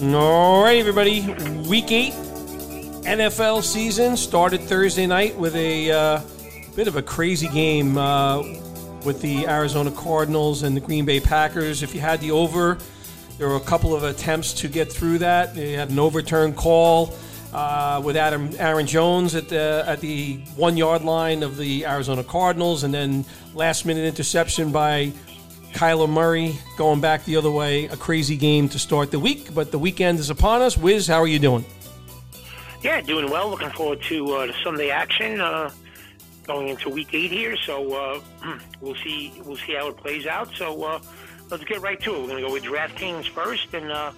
All right, everybody. Week eight NFL season started Thursday night with a uh, bit of a crazy game uh, with the Arizona Cardinals and the Green Bay Packers. If you had the over, there were a couple of attempts to get through that. You had an overturn call uh, with Adam Aaron Jones at the at the one yard line of the Arizona Cardinals, and then last minute interception by Kyler Murray going back the other way. A crazy game to start the week, but the weekend is upon us. Wiz, how are you doing? Yeah, doing well. Looking forward to uh, the Sunday action uh, going into Week Eight here. So uh, we'll see. We'll see how it plays out. So uh, let's get right to it. We're going to go with DraftKings first and uh,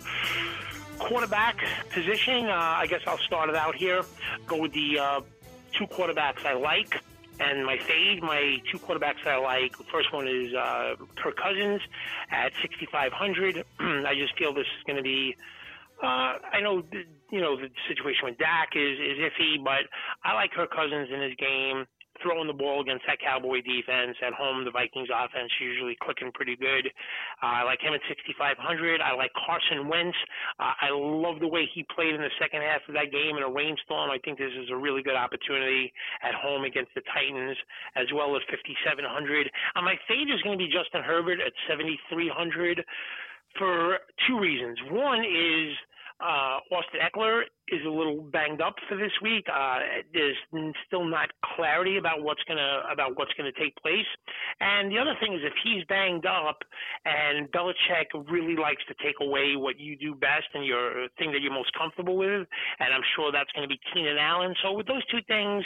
quarterback position. Uh, I guess I'll start it out here. Go with the two quarterbacks I like. And my fade, my two quarterbacks I like. The first one is uh, Kirk Cousins at 6,500. I just feel this is going to be. Uh, I know, you know, the situation with Dak is is iffy, but I like Kirk Cousins in his game throwing the ball against that Cowboy defense at home. The Vikings offense usually clicking pretty good. Uh, I like him at 6,500. I like Carson Wentz. Uh, I love the way he played in the second half of that game in a rainstorm. I think this is a really good opportunity at home against the Titans, as well as 5,700. Uh, my fade is going to be Justin Herbert at 7,300 for two reasons. One is uh, Austin Ekeler is a little banged up for this week. Uh, there's still not clarity about what's gonna about what's gonna take place. And the other thing is, if he's banged up, and Belichick really likes to take away what you do best and your thing that you're most comfortable with, and I'm sure that's going to be Keenan Allen. So with those two things,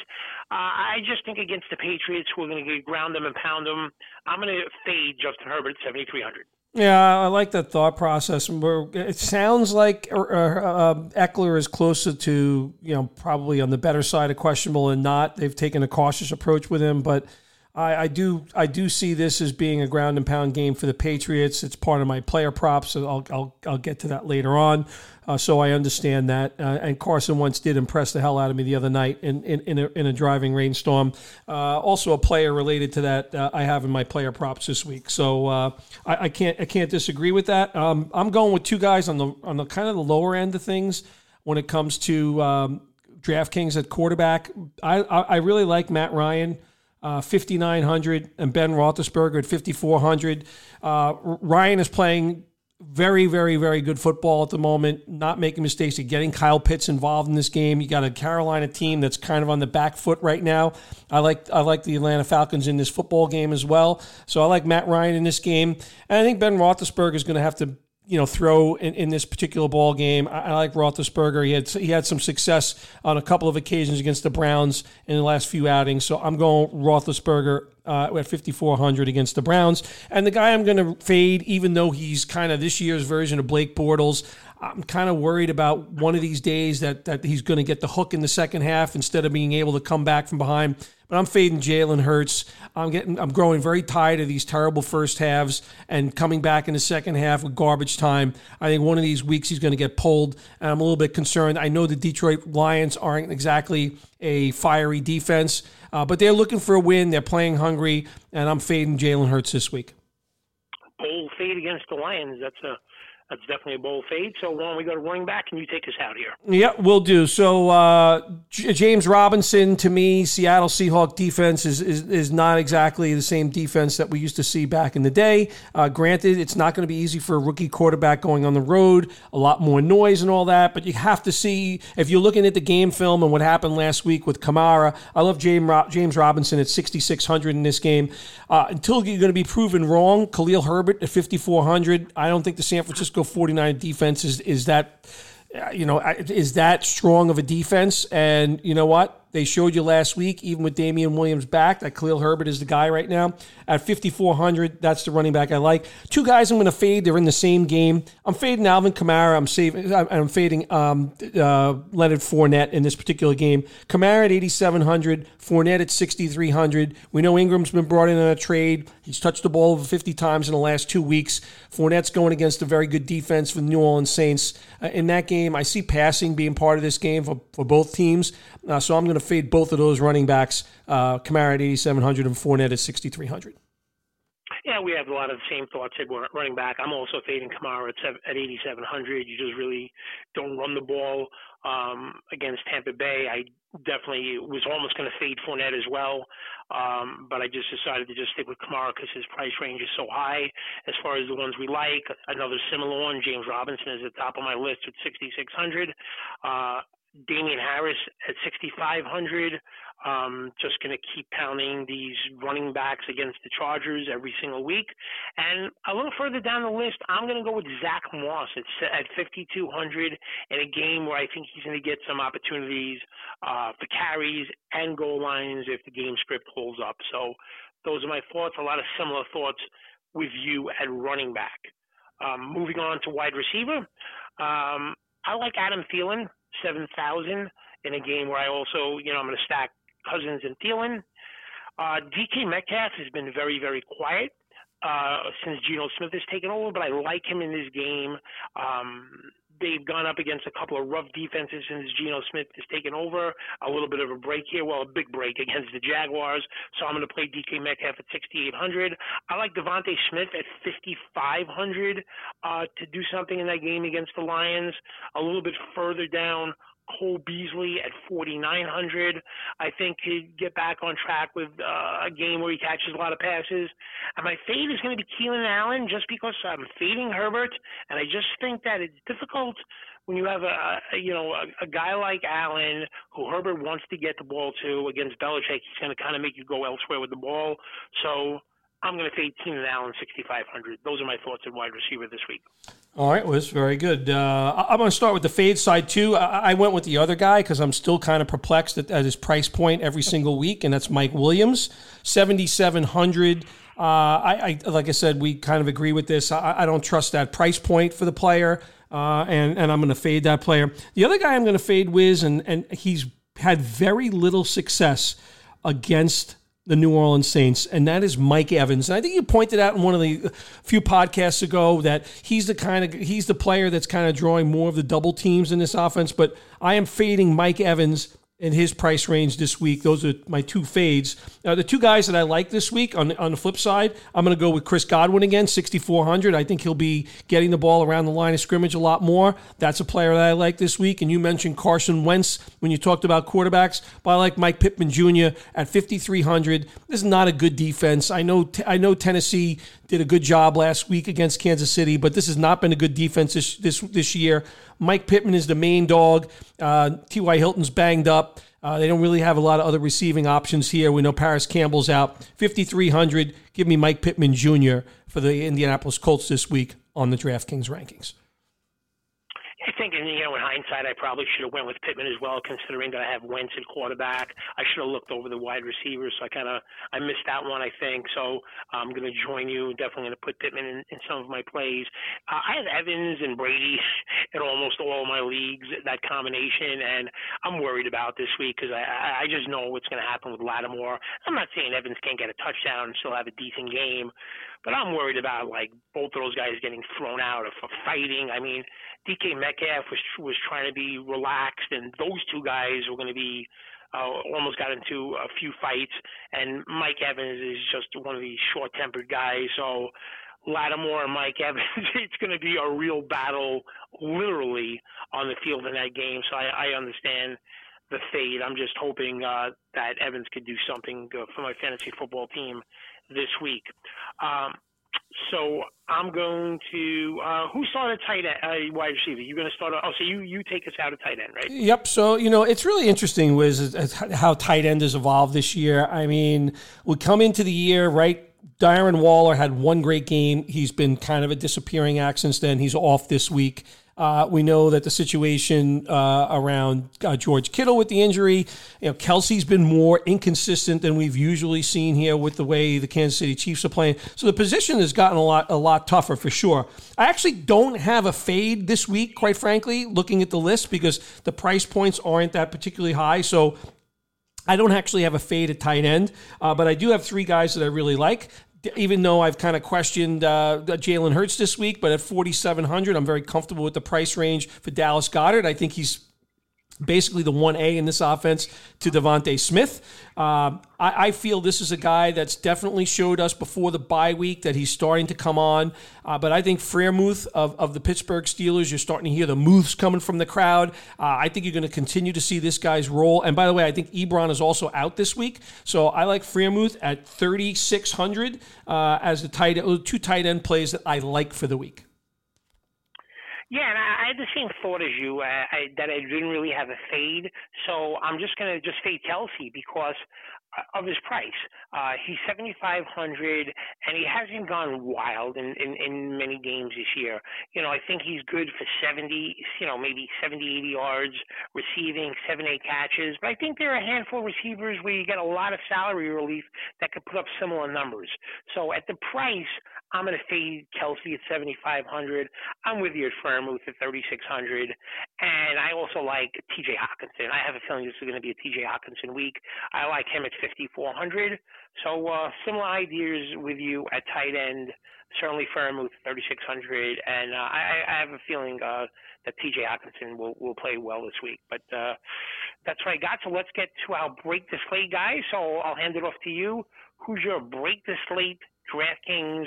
uh, I just think against the Patriots, we're going to ground them and pound them. I'm going to fade Justin Herbert at 7,300. Yeah, I like that thought process. It sounds like uh, uh, Ekeler is closer to, you know, probably on the better side of questionable and not. They've taken a cautious approach with him, but I, I, do I do see this as being a ground and pound game for the Patriots. It's part of my player props, so I'll I'll, I'll get to that later on. Uh, so I understand that. Uh, and Carson Wentz did impress the hell out of me the other night in in, in, a, in a driving rainstorm. Uh, also, a player related to that uh, I have in my player props this week. So uh, I, I, can't I can't disagree with that. Um, I'm going with two guys on the on the kind of the lower end of things when it comes to um, DraftKings at quarterback. I, I, I really like Matt Ryan uh, 5,900, and Ben Roethlisberger at 5,400. Uh, Ryan is playing very, very, very good football at the moment, not making mistakes, and getting Kyle Pitts involved in this game. You got a Carolina team that's kind of on the back foot right now. I like I like the Atlanta Falcons in this football game as well. So I like Matt Ryan in this game. And I think Ben Roethlisberger is going to have to you know throw in, in this particular ball game. I, I, like Roethlisberger. He had he had some success on a couple of occasions against the Browns in the last few outings. So I'm going Roethlisberger uh, at 5400 against the Browns. And the guy I'm going to fade, even though he's kind of this year's version of Blake Bortles. I'm kind of worried about one of these days that that he's going to get the hook in the second half instead of being able to come back from behind. But I'm fading Jalen Hurts. I'm getting I'm growing very tired of these terrible first halves and coming back in the second half with garbage time. I think one of these weeks he's going to get pulled, and I'm a little bit concerned. I know the Detroit Lions aren't exactly a fiery defense, uh, but they're looking for a win. They're playing hungry, and I'm fading Jalen Hurts this week. Bold fade against the Lions. That's a that's definitely a bold fade. So why don't we go to running back and you take us out here? Yeah, we'll do. So uh, J- James Robinson, to me, Seattle Seahawk defense is, is, is not exactly the same defense that we used to see back in the day. Uh, granted, it's not going to be easy for a rookie quarterback going on the road, a lot more noise and all that. But you have to see if you're looking at the game film and what happened last week with Kamara. I love James James Robinson at 6600 in this game. Uh, until you're going to be proven wrong, Khalil Herbert at 5400. I don't think the San Francisco Francisco 49 defense is is that you know is that strong of a defense and you know what they showed you last week, even with Damien Williams back, that Khalil Herbert is the guy right now. At 5,400, that's the running back I like. Two guys I'm going to fade. They're in the same game. I'm fading Alvin Kamara. I'm saving. I'm fading um, uh, Leonard Fournette in this particular game. Kamara at 8,700. Fournette at 6,300. We know Ingram's been brought in on a trade. He's touched the ball over 50 times in the last two weeks. Fournette's going against a very good defense for the New Orleans Saints. Uh, in that game, I see passing being part of this game for, for both teams. Uh, so I'm going to fade both of those running backs, uh, Kamara at 8,700 and Fournette at 6,300. Yeah, we have a lot of the same thoughts at running back. I'm also fading Kamara at, at 8,700. You just really don't run the ball um, against Tampa Bay. I definitely was almost going to fade Fournette as well, um, but I just decided to just stick with Kamara because his price range is so high. As far as the ones we like, another similar one, James Robinson is at the top of my list with 6,600. Uh, Damien Harris at 6,500. Um, just going to keep pounding these running backs against the Chargers every single week. And a little further down the list, I'm going to go with Zach Moss at, at 5,200 in a game where I think he's going to get some opportunities uh, for carries and goal lines if the game script holds up. So those are my thoughts. A lot of similar thoughts with you at running back. Um, moving on to wide receiver, um, I like Adam Thielen, 7,000 in a game where I also, you know, I'm going to stack Cousins and Thielen. Uh, DK Metcalf has been very, very quiet uh, since Geno Smith has taken over, but I like him in this game. Um, they've gone up against a couple of rough defenses since Geno Smith has taken over. A little bit of a break here, well, a big break against the Jaguars. So I'm going to play DK Metcalf at 6,800. I like DeVonta Smith at 5,500 uh, to do something in that game against the Lions. A little bit further down, Cole Beasley at 4,900. I think he'd get back on track with uh, a game where he catches a lot of passes. And my fade is going to be Keenan Allen just because I'm fading Herbert. And I just think that it's difficult when you have a, a you know a, a guy like Allen who Herbert wants to get the ball to against Belichick. He's going to kind of make you go elsewhere with the ball. So I'm going to fade Keenan Allen 6,500. Those are my thoughts on wide receiver this week. All right, well, that's very good. Uh, I'm going to start with the fade side too. I, I went with the other guy because I'm still kind of perplexed at, at, his price point every single week, and that's Mike Williams, 7,700. Uh, I, I, like I said, we kind of agree with this. I, I don't trust that price point for the player, uh, and and I'm going to fade that player. The other guy I'm going to fade Wiz, and and he's had very little success against the New Orleans Saints, and that is Mike Evans. And I think you pointed out in one of the few podcasts ago that he's the kind of he's the player that's kind of drawing more of the double teams in this offense. But I am fading Mike Evans in his price range this week. Those are my two fades. Uh, the two guys that I like this week on, on the flip side, I'm going to go with Chris Godwin again, 6,400. I think he'll be getting the ball around the line of scrimmage a lot more. That's a player that I like this week. And you mentioned Carson Wentz when you talked about quarterbacks, but I like Mike Pittman Jr. at 5,300. This is not a good defense. I know, I know Tennessee did a good job last week against Kansas City, but this has not been a good defense this this, this year. Mike Pittman is the main dog. Uh, T.Y. Hilton's banged up. Uh, they don't really have a lot of other receiving options here. We know Parris Campbell's out. 5,300. Give me Mike Pittman Jr. for the Indianapolis Colts this week on the DraftKings rankings. Think, you know, in hindsight, I probably should have went with Pittman as well, considering that I have Wentz at quarterback. I should have looked over the wide receivers, so I kind of I missed that one, I think. So I'm going to join you. Definitely going to put Pittman in, in some of my plays. Uh, I have Evans and Brady in almost all my leagues, that combination, and I'm worried about this week because I I just know what's going to happen with Lattimore. I'm not saying Evans can't get a touchdown and still have a decent game, but I'm worried about like both of those guys getting thrown out for fighting. I mean DK Metcalf was was trying to be relaxed, and those two guys were going to be uh, almost got into a few fights. And Mike Evans is just one of these short-tempered guys, so. Lattimore and Mike Evans, it's going to be a real battle, literally, on the field in that game. So I, I understand the fade. I'm just hoping uh, that Evans could do something for my fantasy football team this week. Um, so I'm going to uh, who started tight end, uh, wide receiver? You're going to start. Oh, so you you take us out of tight end, right? Yep. So you know it's really interesting, Wiz, how tight end has evolved this year. I mean, we come into the year right. Darren Waller had one great game. He's been kind of a disappearing act since then. He's off this week. Uh, we know that the situation uh, around uh, George Kittle with the injury, you know, Kelce's been more inconsistent than we've usually seen here with the way the Kansas City Chiefs are playing. So the position has gotten a lot a lot tougher for sure. I actually don't have a fade this week, quite frankly, looking at the list because the price points aren't that particularly high. So I don't actually have a fade at tight end, uh, but I do have three guys that I really like even though I've kind of questioned uh, Jalen Hurts this week, but at 4,700, I'm very comfortable with the price range for Dallas Goedert. I think he's basically the 1A in this offense to DeVonta Smith. Uh, I, I, feel this is a guy that's definitely showed us before the bye week that he's starting to come on. Uh, but I think Freiermuth of, of the Pittsburgh Steelers, you're starting to hear the moves coming from the crowd. Uh, I think you're going to continue to see this guy's role. And by the way, I think Ebron is also out this week. So I like Freiermuth at 3,600 uh, as the tight, two tight end plays that I like for the week. Yeah, and I, had the same thought as you uh, I, that I didn't really have a fade. So I'm just going to just fade Kelce because uh, of his price. Uh, he's 7,500, and he hasn't gone wild in, in, in many games this year. You know, I think he's good for 70, you know, maybe 70, 80 yards receiving, seven, eight catches. But I think there are a handful of receivers where you get a lot of salary relief that could put up similar numbers. So at the price, I'm going to fade Kelce at 7,500. I'm with you at Freiermuth at 3,600. And I also like TJ Hockenson. I have a feeling this is going to be a TJ Hockenson week. I like him at 5,400. So uh, similar ideas with you at tight end. Certainly Freiermuth 3,600. And uh, I, I have a feeling uh, that TJ Hockenson will, will play well this week. But uh, that's what I got. So let's get to our break the slate guys. So I'll hand it off to you. Who's your break the slate DraftKings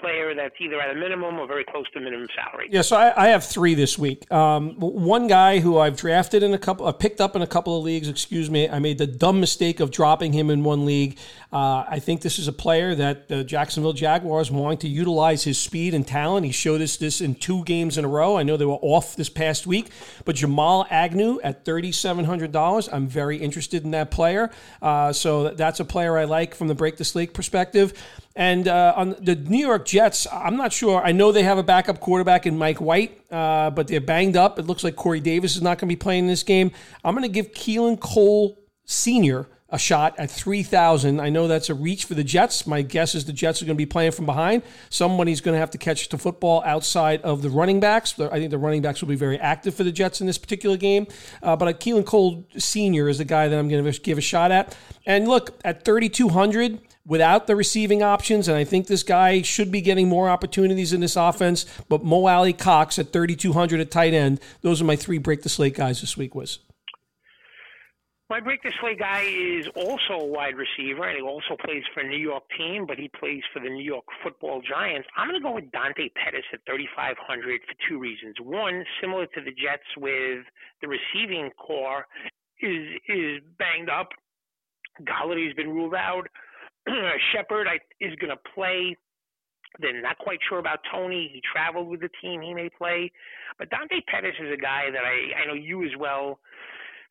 player that's either at a minimum or very close to minimum salary. Yeah, so I, I have three this week. Um, one guy who I've drafted in a couple, I uh, picked up in a couple of leagues. Excuse me, I made the dumb mistake of dropping him in one league. Uh, I think this is a player that the Jacksonville Jaguars wanting to utilize his speed and talent. He showed us this in two games in a row. I know they were off this past week, but Jamal Agnew at thirty seven hundred dollars. I'm very interested in that player. Uh, so that's a player I like from the break the slate perspective. And uh, on the New York Jets, I'm not sure. I know they have a backup quarterback in Mike White, uh, but they're banged up. It looks like Corey Davis is not going to be playing this game. I'm going to give Keelan Cole Sr. a shot at 3,000. I know that's a reach for the Jets. My guess is the Jets are going to be playing from behind. Somebody's going to have to catch the football outside of the running backs. I think the running backs will be very active for the Jets in this particular game. Uh, but Keelan Cole Sr. is the guy that I'm going to give a shot at. And look, at 3,200, without the receiving options, and I think this guy should be getting more opportunities in this offense. But Mo Alie-Cox at 3,200 at tight end. Those are my three break the slate guys this week. Was my break the slate guy is also a wide receiver, and he also plays for a New York team, but he plays for the New York Football Giants. I'm going to go with Dante Pettis at 3,500 for two reasons. One, similar to the Jets, with the receiving corps is is banged up. Golladay's been ruled out. Shepard is going to play. They're not quite sure about Toney. He traveled with the team. He may play. But Dante Pettis is a guy that I, I know you as well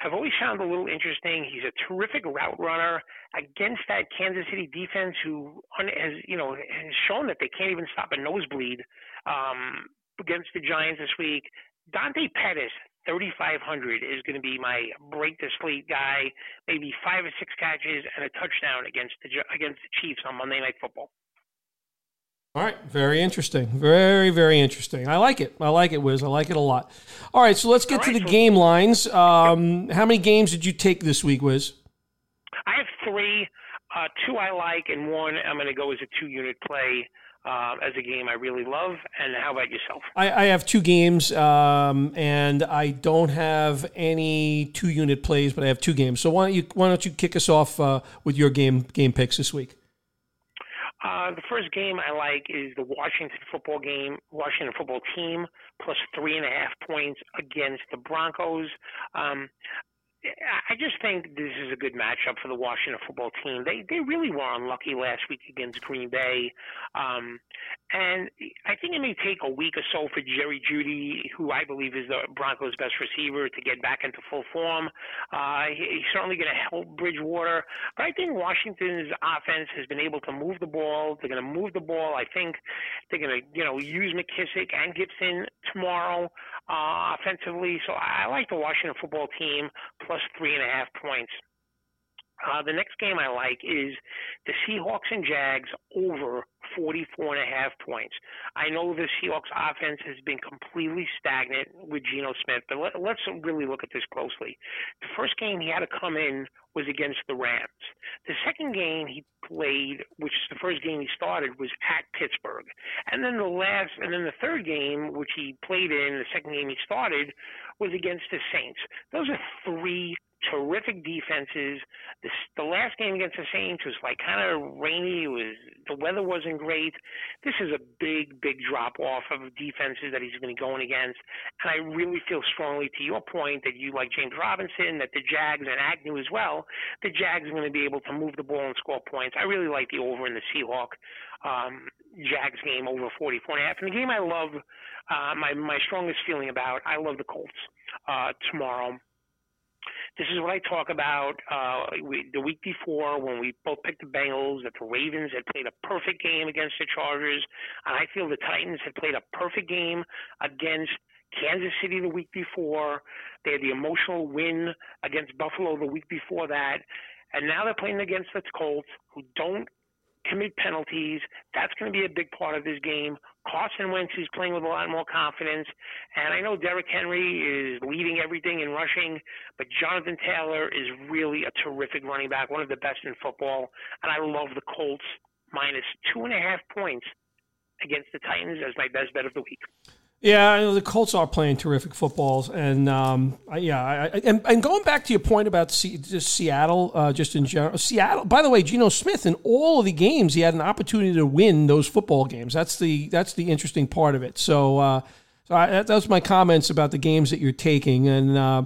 have always found a little interesting. He's a terrific route runner against that Kansas City defense who has, you know, has shown that they can't even stop a nosebleed um, against the Giants this week. Dante Pettis, 3,500 is going to be my break the slate guy. Maybe five or six catches and a touchdown against the against the Chiefs on Monday Night Football. All right, very interesting. Very, very interesting. I like it. I like it, Wiz. I like it a lot. All right, so let's get right, to the so game lines. Um, how many games did you take this week, Wiz? I have three. Uh, two I like, and one I'm going to go as a two unit play uh, as a game I really love. And how about yourself? I, I have two games, um, and I don't have any two unit plays, but I have two games. So why don't you why don't you kick us off uh, with your game game picks this week? Uh, the first game I like is the Washington football game, Washington football team plus three and a half points against the Broncos. Um, I just think this is a good matchup for the Washington football team. They they really were unlucky last week against Green Bay, um, and I think it may take a week or so for Jerry Jeudy, who I believe is the Broncos' best receiver, to get back into full form. Uh, he's certainly going to help Bridgewater, but I think Washington's offense has been able to move the ball. They're going to move the ball. I think they're going to you know use McKissic and Gibson tomorrow uh, offensively. So I like the Washington football team plus three and a half points. Uh, the next game I like is the Seahawks and Jags over 44 and a half points. I know the Seahawks offense has been completely stagnant with Geno Smith, but let, let's really look at this closely. The first game he had to come in was against the Rams. The second game he played, which is the first game he started, was at Pittsburgh. And then the last, and then the third game, which he played in, the second game he started, was against the Saints. Those are three terrific defenses. The, the last game against the Saints was like kind of rainy. It was the weather wasn't great. This is a big, big drop off of defenses that he's going to be going against. And I really feel strongly to your point that you like James Robinson, that the Jags and Agnew as well. The Jags are going to be able to move the ball and score points. I really like the over in the Seahawk um, Jags game over 44 and a half. And the game I love, uh, my my strongest feeling about, I love the Colts uh, tomorrow. This is what I talk about uh, we, the week before when we both picked the Bengals, that the Ravens had played a perfect game against the Chargers, and I feel the Titans had played a perfect game against Kansas City the week before. They had the emotional win against Buffalo the week before that. And now they're playing against the Colts, who don't commit penalties. That's going to be a big part of this game. Carson Wentz is playing with a lot more confidence. And I know Derrick Henry is leading everything in rushing, but Jonathan Taylor is really a terrific running back, one of the best in football. And I love the Colts minus two and a half points against the Titans as my best bet of the week. Yeah, I know the Colts are playing terrific footballs, and um, yeah, I, I, and, and, going back to your point about C, just Seattle, uh, just in general, Seattle. By the way, Geno Smith in all of the games, he had an opportunity to win those football games. That's the that's the interesting part of it. So, uh, so I, that, that's my comments about the games that you're taking, and uh,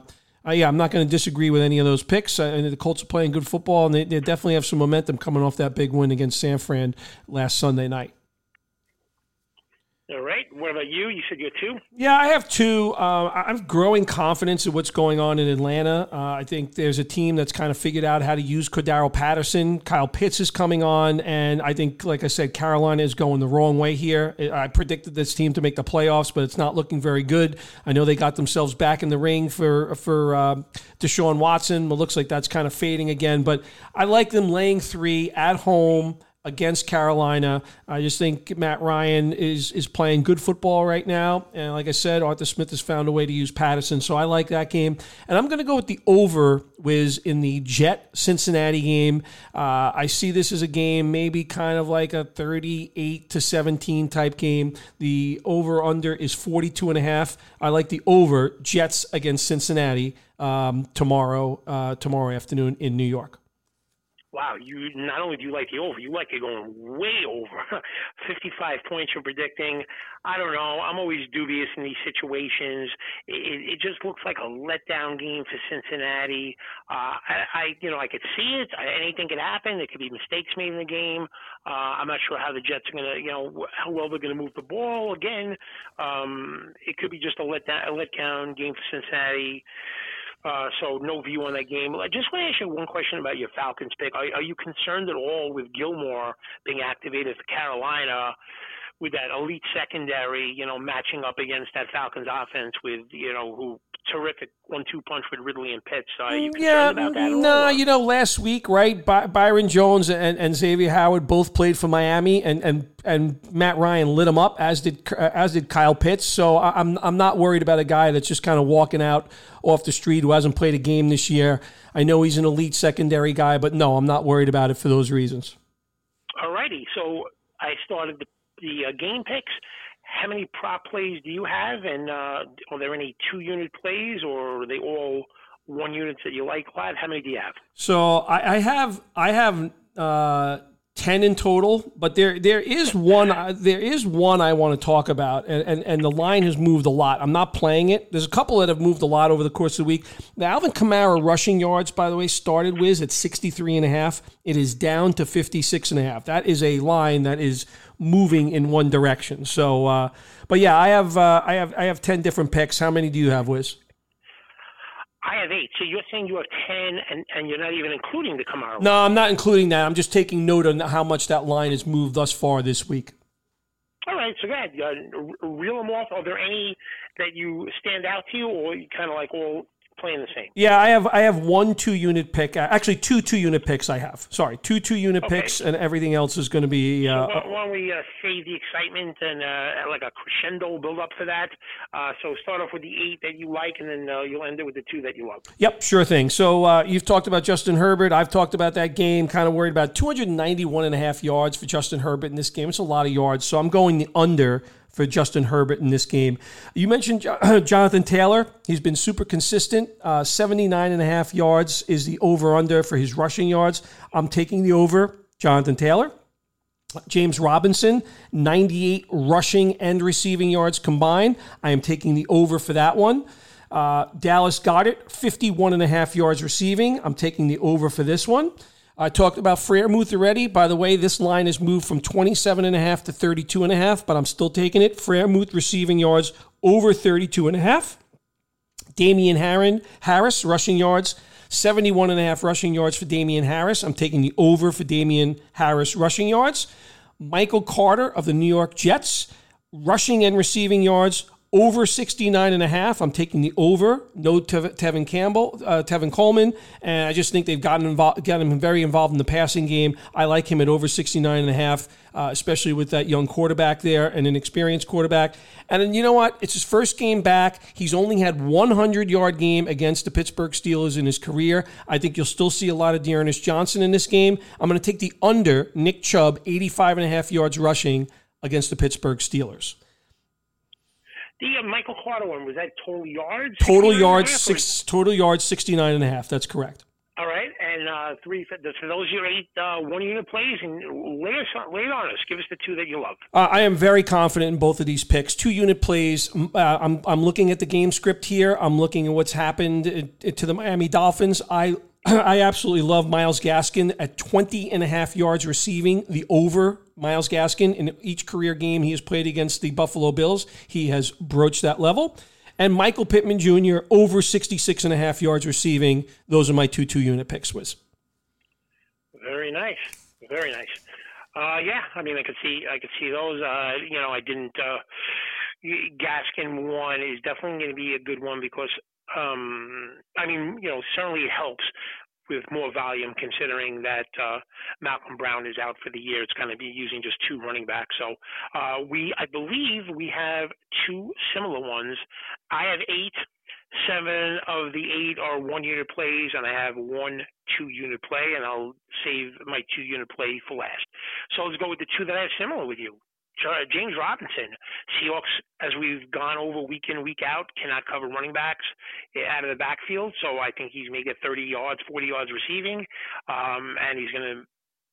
uh yeah, I'm not going to disagree with any of those picks. And the Colts are playing good football, and they, they definitely have some momentum coming off that big win against San Fran last Sunday night. All right. What about you? You said you had two? Yeah, I have two. Uh, I'm growing confidence in what's going on in Atlanta. Uh, I think there's a team that's kind of figured out how to use Cordarrelle Patterson. Kyle Pitts is coming on, and I think, like I said, Carolina is going the wrong way here. I predicted this team to make the playoffs, but it's not looking very good. I know they got themselves back in the ring for for uh, Deshaun Watson. It looks like that's kind of fading again, but I like them laying three at home against Carolina. I just think Matt Ryan is is playing good football right now, and like I said, Arthur Smith has found a way to use Patterson, so I like that game. And I'm going to go with the over Wiz in the Jet Cincinnati game. Uh, I see this as a game maybe kind of like a 38 to 17 type game. The over under is 42 and a half. I like the over Jets against Cincinnati um, tomorrow uh, tomorrow afternoon in New York wow, you not only do you like the over, you like it going way over. 55 points you're predicting. I don't know. I'm always dubious in these situations. It, it just looks like a letdown game for Cincinnati. Uh, I, I, you know, I could see it. Anything could happen. There could be mistakes made in the game. Uh, I'm not sure how the Jets are going to, you know, how well they're going to move the ball. Again, um, it could be just a letdown, a letdown game for Cincinnati. Uh, so no view on that game. I just want to ask you one question about your Falcons pick. Are, are you concerned at all with Gilmore being activated for Carolina? with that elite secondary, you know, matching up against that Falcons offense with, you know, who terrific one-two punch with Ridley and Pitts. So are you mm, concerned yeah, about that? Mm, no, nah, you know, last week, right? By- Byron Jones and, and Xavier Howard both played for Miami, and, and and Matt Ryan lit them up, as did uh, as did Kyle Pitts. So I'm I'm not worried about a guy that's just kind of walking out off the street who hasn't played a game this year. I know he's an elite secondary guy, but no, I'm not worried about it for those reasons. All righty. So I started the, the uh, game picks how many prop plays do you have, and uh, are there any two unit plays, or are they all one units that you like lot? How many do you have? So I, I have I have uh, ten in total, but there there is one uh, there is one I want to talk about, and, and and the line has moved a lot. I'm not playing it. There's a couple that have moved a lot over the course of the week. The Alvin Kamara rushing yards, by the way, started with at 63 and a half. It is down to 56 and a half. That is a line that is moving in one direction. So, uh, but yeah, I have uh, I have I have ten different picks. How many do you have, Wiz? I have eight. So you're saying you have ten, and, and you're not even including the Kamara. No, I'm not including that. I'm just taking note on how much that line has moved thus far this week. All right, so go ahead. Uh, reel them off. Are there any that you stand out to you, or you kind of like all playing the same. Yeah, I have I have one two unit pick. Actually, two two unit picks. I have. Sorry, two two unit Okay. picks, and everything else is going to be. Uh, So why, why don't we uh, save the excitement and uh, like a crescendo build up for that? Uh, so start off with the eight that you like, and then uh, you'll end it with the two that you love. Yep, sure thing. So uh, you've talked about Justin Herbert. I've talked about that game. Kind of worried about 291 and a half yards for Justin Herbert in this game. It's a lot of yards. So I'm going the under for Justin Herbert in this game. You mentioned Jonathan Taylor. He's been super consistent. Uh, 79 and a half yards is the over under for his rushing yards. I'm taking the over, Jonathan Taylor. James Robinson, 98 rushing and receiving yards combined. I am taking the over for that one. Uh, Dallas Goedert, 51 and a half yards receiving. I'm taking the over for this one. I talked about Freiermuth already. By the way, this line has moved from 27 and a half to 32 and a half, but I'm still taking it. Freiermuth receiving yards over 32 and a half. Damian Harron, Harris, rushing yards, 71 and a half rushing yards for Damien Harris. I'm taking the over for Damien Harris rushing yards. Michael Carter of the New York Jets, rushing and receiving yards over 69 and a half. I'm taking the over. No Tevin Campbell, uh, Tevin Coleman, and I just think they've gotten involved, gotten him very involved in the passing game. I like him at over 69 and a half, uh, especially with that young quarterback there and an experienced quarterback. And then you know what? It's his first game back. He's only had 100 yard game against the Pittsburgh Steelers in his career. I think you'll still see a lot of D'Ernest Johnson in this game. I'm going to take the under Nick Chubb, 85 and a half yards rushing against the Pittsburgh Steelers. The uh, Michael Carter one was that total yards? Total 69 and a yards six. Total yards sixty nine and a half. That's correct. All right, and uh, three for, for those your eight uh, one unit plays, and lay us on, lay it on us. Give us the two that you love. Uh, I am very confident in both of these picks. Two unit plays. Uh, I'm I'm looking at the game script here. I'm looking at what's happened uh, to the Miami Dolphins. I I absolutely love Myles Gaskin at 20 and a half yards receiving. The over Myles Gaskin in each career game he has played against the Buffalo Bills, he has broached that level. And Michael Pittman Jr. over 66 and a half yards receiving. Those are my two two unit picks, Wiz. Very nice, very nice. Uh, yeah, I mean, I could see, I could see those. Uh, you know, I didn't. Uh, Gaskin one is definitely going to be a good one because, um, I mean, you know, certainly it helps with more volume considering that uh, Malcolm Brown is out for the year. It's going to be using just two running backs. So uh, we, I believe, we have two similar ones. I have eight. Seven of the eight are one unit plays, and I have one two unit play, and I'll save my two unit play for last. So let's go with the two that I have similar with you. James Robinson, Seahawks, as we've gone over week in, week out, cannot cover running backs eh, out of the backfield. So I think he's get 30 yards, 40 yards receiving, um, and he's going to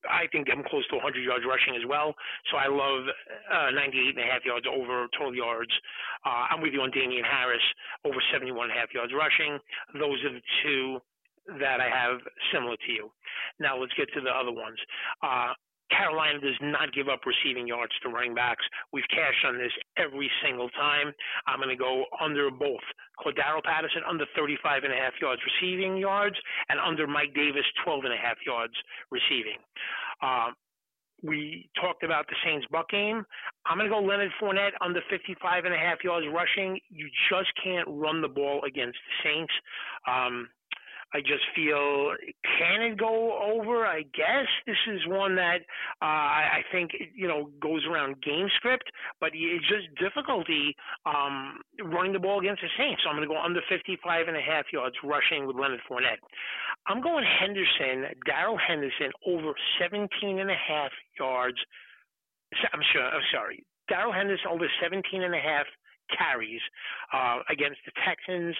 I think I'm close to 100 yards rushing as well. So I love uh, 98 and a half yards over total yards. Uh, I'm with you on Damien Harris over 71 and a half yards rushing. Those are the two that I have similar to you. Now let's get to the other ones. Uh, Carolina does not give up receiving yards to running backs. We've cashed on this every single time. I'm going to go under both. Cordarrelle Patterson under 35 and a half yards receiving yards and under Mike Davis 12 and a half yards receiving. Um, we talked about the Saints Buck game. I'm going to go Leonard Fournette under 55 and a half yards rushing. You just can't run the ball against the Saints. Um, I just feel can it go over? I guess this is one that uh, I think you know goes around game script, but it's just difficulty um, running the ball against the Saints. So I'm going to go under 55 and a half yards rushing with Leonard Fournette. I'm going Henderson, Darrell Henderson over 17 and a half yards. I'm sure. I'm sorry. Darrell Henderson over 17 and a half carries uh, against the Texans.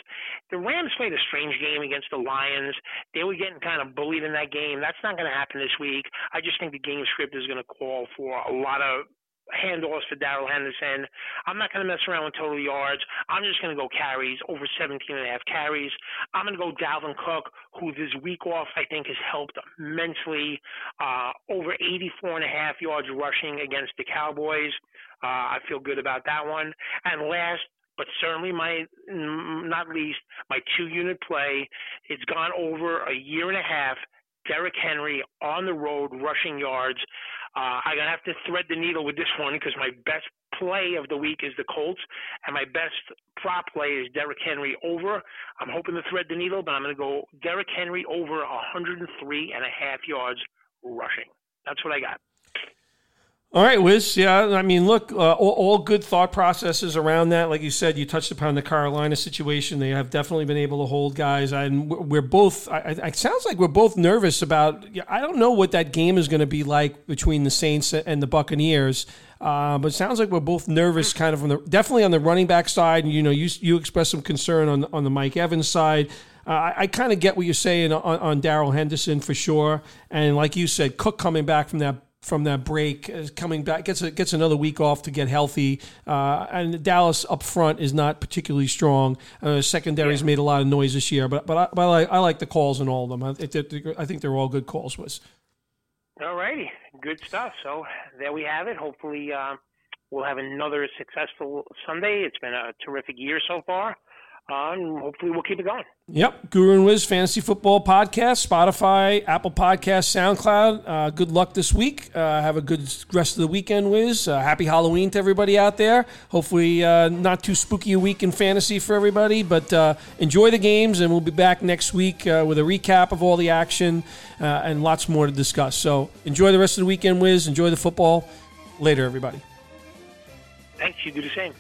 The Rams played a strange game against the Lions. They were getting kind of bullied in that game. That's not going to happen this week. I just think the game script is going to call for a lot of handoffs for Darrell Henderson. I'm not going to mess around with total yards. I'm just going to go carries, over 17 and a half carries. I'm going to go Dalvin Cook, who this week off I think has helped immensely. Uh, over 84 and a half yards rushing against the Cowboys. Uh, I feel good about that one. And last, but certainly my not least, my two unit play. It's gone over a year and a half. Derrick Henry on the road rushing yards. Uh, I'm gonna have to thread the needle with this one because my best play of the week is the Colts, and my best prop play is Derrick Henry over. I'm hoping to thread the needle, but I'm going to go Derrick Henry over 103 and a half yards rushing. That's what I got. All right, Wiz. Yeah, I mean, look, uh, all, all, good thought processes around that. Like you said, you touched upon the Carolina situation. They have definitely been able to hold guys, I, and we're both. I, it sounds like we're both nervous about. I don't know what that game is going to be like between the Saints and the Buccaneers. Uh, but it sounds like we're both nervous, kind of on the definitely on the running back side. And you know, you you expressed some concern on on the Mike Evans side. Uh, I, I kind of get what you're saying on, on Darrell Henderson for sure, and like you said, Cook coming back from that from that break, is coming back gets a, gets another week off to get healthy. Uh, and Dallas up front is not particularly strong. Uh, secondary's yeah. made a lot of noise this year, but but I, but I, like, I like the calls in all of them. I, I think they're all good calls. Was all righty, good stuff. So there we have it. Hopefully, uh, we'll have another successful Sunday. It's been a terrific year so far and hopefully we'll keep it going. Yep, Guru and Wiz Fantasy Football Podcast, Spotify, Apple Podcast, SoundCloud. Uh, good luck this week. Uh, have a good rest of the weekend, Wiz. Uh, happy Halloween to everybody out there. Hopefully, uh, not too spooky a week in fantasy for everybody, but uh, enjoy the games, and we'll be back next week uh, with a recap of all the action and lots more to discuss. So enjoy the rest of the weekend, Wiz. Enjoy the football. Later, everybody. Thanks. You do the same.